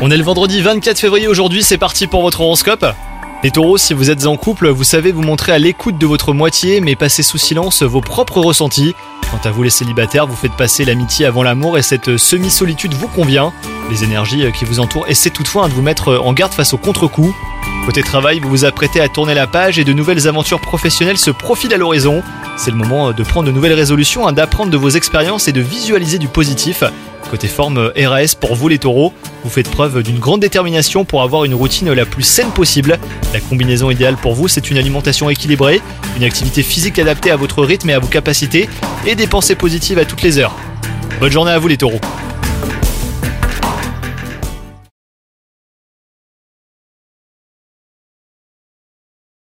On est le vendredi 24 février aujourd'hui, c'est parti pour votre horoscope. Les taureaux, si vous êtes en couple, vous savez vous montrer à l'écoute de votre moitié, mais passez sous silence vos propres ressentis. Quant à vous les célibataires, vous faites passer l'amitié avant l'amour et cette semi-solitude vous convient. Les énergies qui vous entourent essaient toutefois de vous mettre en garde face au contre-coup. Côté travail, vous vous apprêtez à tourner la page et de nouvelles aventures professionnelles se profilent à l'horizon. C'est le moment de prendre de nouvelles résolutions, hein, d'apprendre de vos expériences et de visualiser du positif. Côté forme RAS pour vous les taureaux, vous faites preuve d'une grande détermination pour avoir une routine la plus saine possible. La combinaison idéale pour vous, c'est une alimentation équilibrée, une activité physique adaptée à votre rythme et à vos capacités, et des pensées positives à toutes les heures. Bonne journée à vous les taureaux